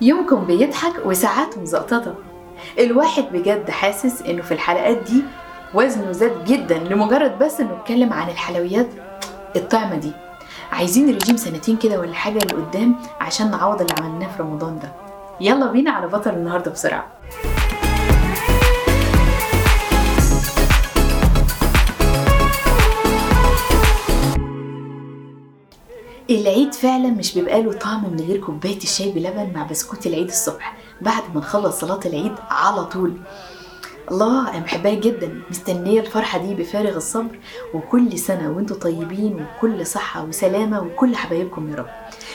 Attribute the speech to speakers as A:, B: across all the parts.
A: بعضكم بيضحك وساعات مزقططة. الواحد بجد حاسس إنه في الحلقات دي وزنه زاد جدا لمجرد بس إنه اتكلم عن الحلويات الطعمة دي. عايزين رجيم سنتين كده ولا حاجة لقدام عشان نعوض اللي عملناه في رمضان ده. يلا بينا على بطل النهاردة بسرعة. العيد فعلا مش بيبقى له طعم من غير كوباية الشاي بلبن مع بسكوت العيد الصبح بعد ما نخلص صلاة العيد على طول. الله أنا بحبها جدا. مستنية الفرحة دي بفارغ الصبر وكل سنة وأنتم طيبين وكل صحة وسلامة وكل حبايبكم يا رب.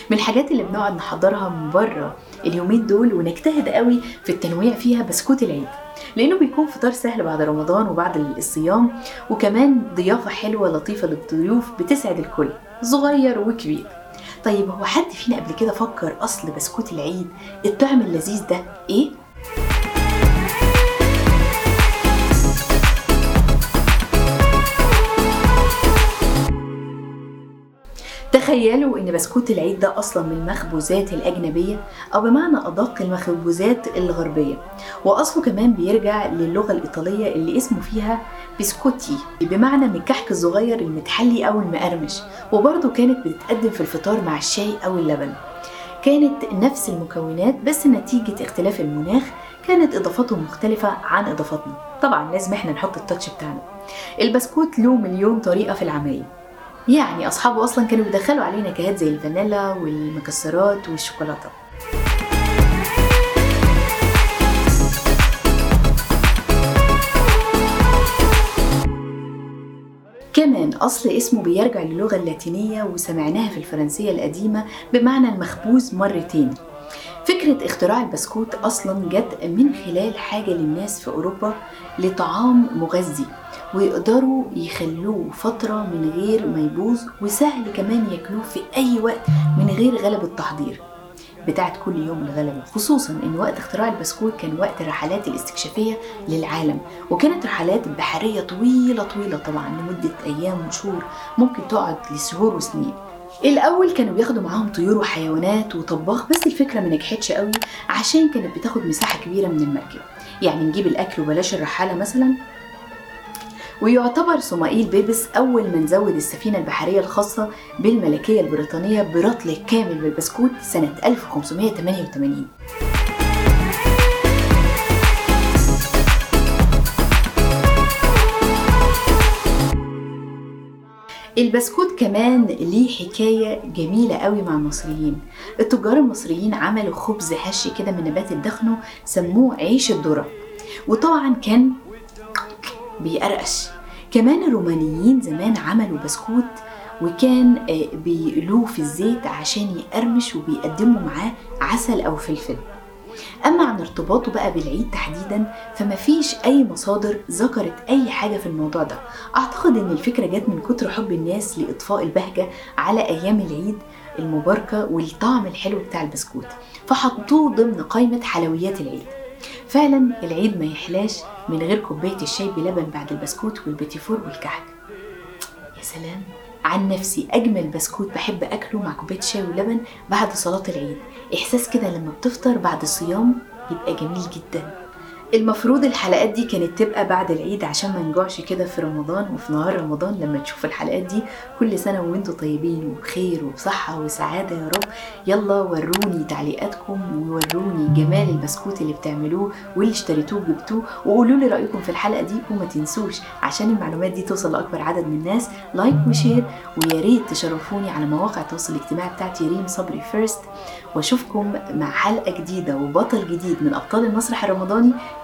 A: من الحاجات اللي بنقعد نحضرها من بره اليومين دول ونجتهد قوي في التنويع فيها بسكوت العيد. لأنه بيكون فطار سهل بعد رمضان وبعد الصيام وكمان ضيافة حلوة لطيفة للضيوف بتسعد الكل صغير وكبير. طيب هو حد فينا قبل كده فكر أصل بسكوت العيد الطعم اللذيذ ده إيه؟ تخيلوا إن بسكوت العيد ده أصلا من المخبوزات الأجنبية أو بمعنى أدق المخبوزات الغربية. وأصله كمان بيرجع للغة الإيطالية اللي اسمه فيها بسكوتي بمعنى من الكحك الصغير المتحلي أو المقرمش وبرضه كانت بتتقدم في الفطار مع الشاي أو اللبن. كانت نفس المكونات بس نتيجة اختلاف المناخ كانت إضافاتهم مختلفة عن إضافاتنا. طبعا لازم إحنا نحط التاتش بتاعنا. البسكوت له مليون طريقة في العمايل يعني أصحابه أصلا كانوا بيدخلوا عليه نكهات زي الفانيلا والمكسرات والشوكولاتة. كمان أصل اسمه بيرجع للغة اللاتينية وسمعناها في الفرنسية القديمة بمعنى المخبوز مرتين. فكرة اختراع البسكوت أصلا جت من خلال حاجة للناس في أوروبا لطعام مغذي. ويقدروا يخلوه فترة من غير ما يبوظ وسهل كمان ياكلوه في أي وقت من غير غلب التحضير. بتاعت كل يوم الغلبة خصوصا إن وقت اختراع البسكوت كان وقت الرحلات الاستكشافية للعالم وكانت رحلات بحرية طويلة طويلة طبعا لمدة أيام وشهور ممكن تقعد لشهور وسنين. الأول كانوا بياخدوا معاهم طيور وحيوانات وطباخ بس الفكرة ما نجحتش قوي عشان كانت بتاخد مساحة كبيرة من المركب. يعني نجيب الأكل وبلاش الرحالة مثلا؟ ويعتبر صمائيل بيبس أول من زود السفينة البحرية الخاصة بالملكية البريطانية برطل كامل بالبسكوت سنة 1588 البسكوت كمان ليه حكاية جميلة قوي مع المصريين. التجار المصريين عملوا خبز هش كده من نبات الدخنو سموه عيش الذرة. وطبعا كان بيقرقش كمان الرومانيين زمان عملوا بسكوت وكان بيقلوه في الزيت عشان يقرمش وبيقدموا معاه عسل أو فلفل. أما عن ارتباطه بقى بالعيد تحديدا فما فيش أي مصادر ذكرت أي حاجة في الموضوع ده. أعتقد إن الفكرة جت من كتر حب الناس لإطفاء البهجة على أيام العيد المباركة والطعم الحلو بتاع البسكوت. فحطوه ضمن قائمة حلويات العيد. فعلا العيد ما يحلاش من غير كوباية الشاي بلبن بعد البسكوت والبيتيفور والكحك يا سلام. عن نفسي أجمل بسكوت بحب أكله مع كوباية شاي ولبن بعد صلاة العيد. إحساس كده لما بتفطر بعد الصيام يبقى جميل جدا. المفروض الحلقات دي كانت تبقى بعد العيد عشان ما نجوعش كده في رمضان وفي نهار رمضان لما تشوف الحلقات دي. كل سنة وأنتم طيبين وبخير وبصحة وسعادة يا رب. يلا وروني تعليقاتكم ووروني جمال البسكوت اللي بتعملوه واللي اشتريتوه وجبتوه وقولوا لي رأيكم في الحلقة دي وما تنسوش عشان المعلومات دي توصل لأكبر عدد من الناس. like و share ويا ريت تشرفوني على مواقع التواصل الاجتماعي بتاعتي ريم صبري First واشوفكم مع حلقة جديدة وبطل جديد من أبطال المسرح الرمضاني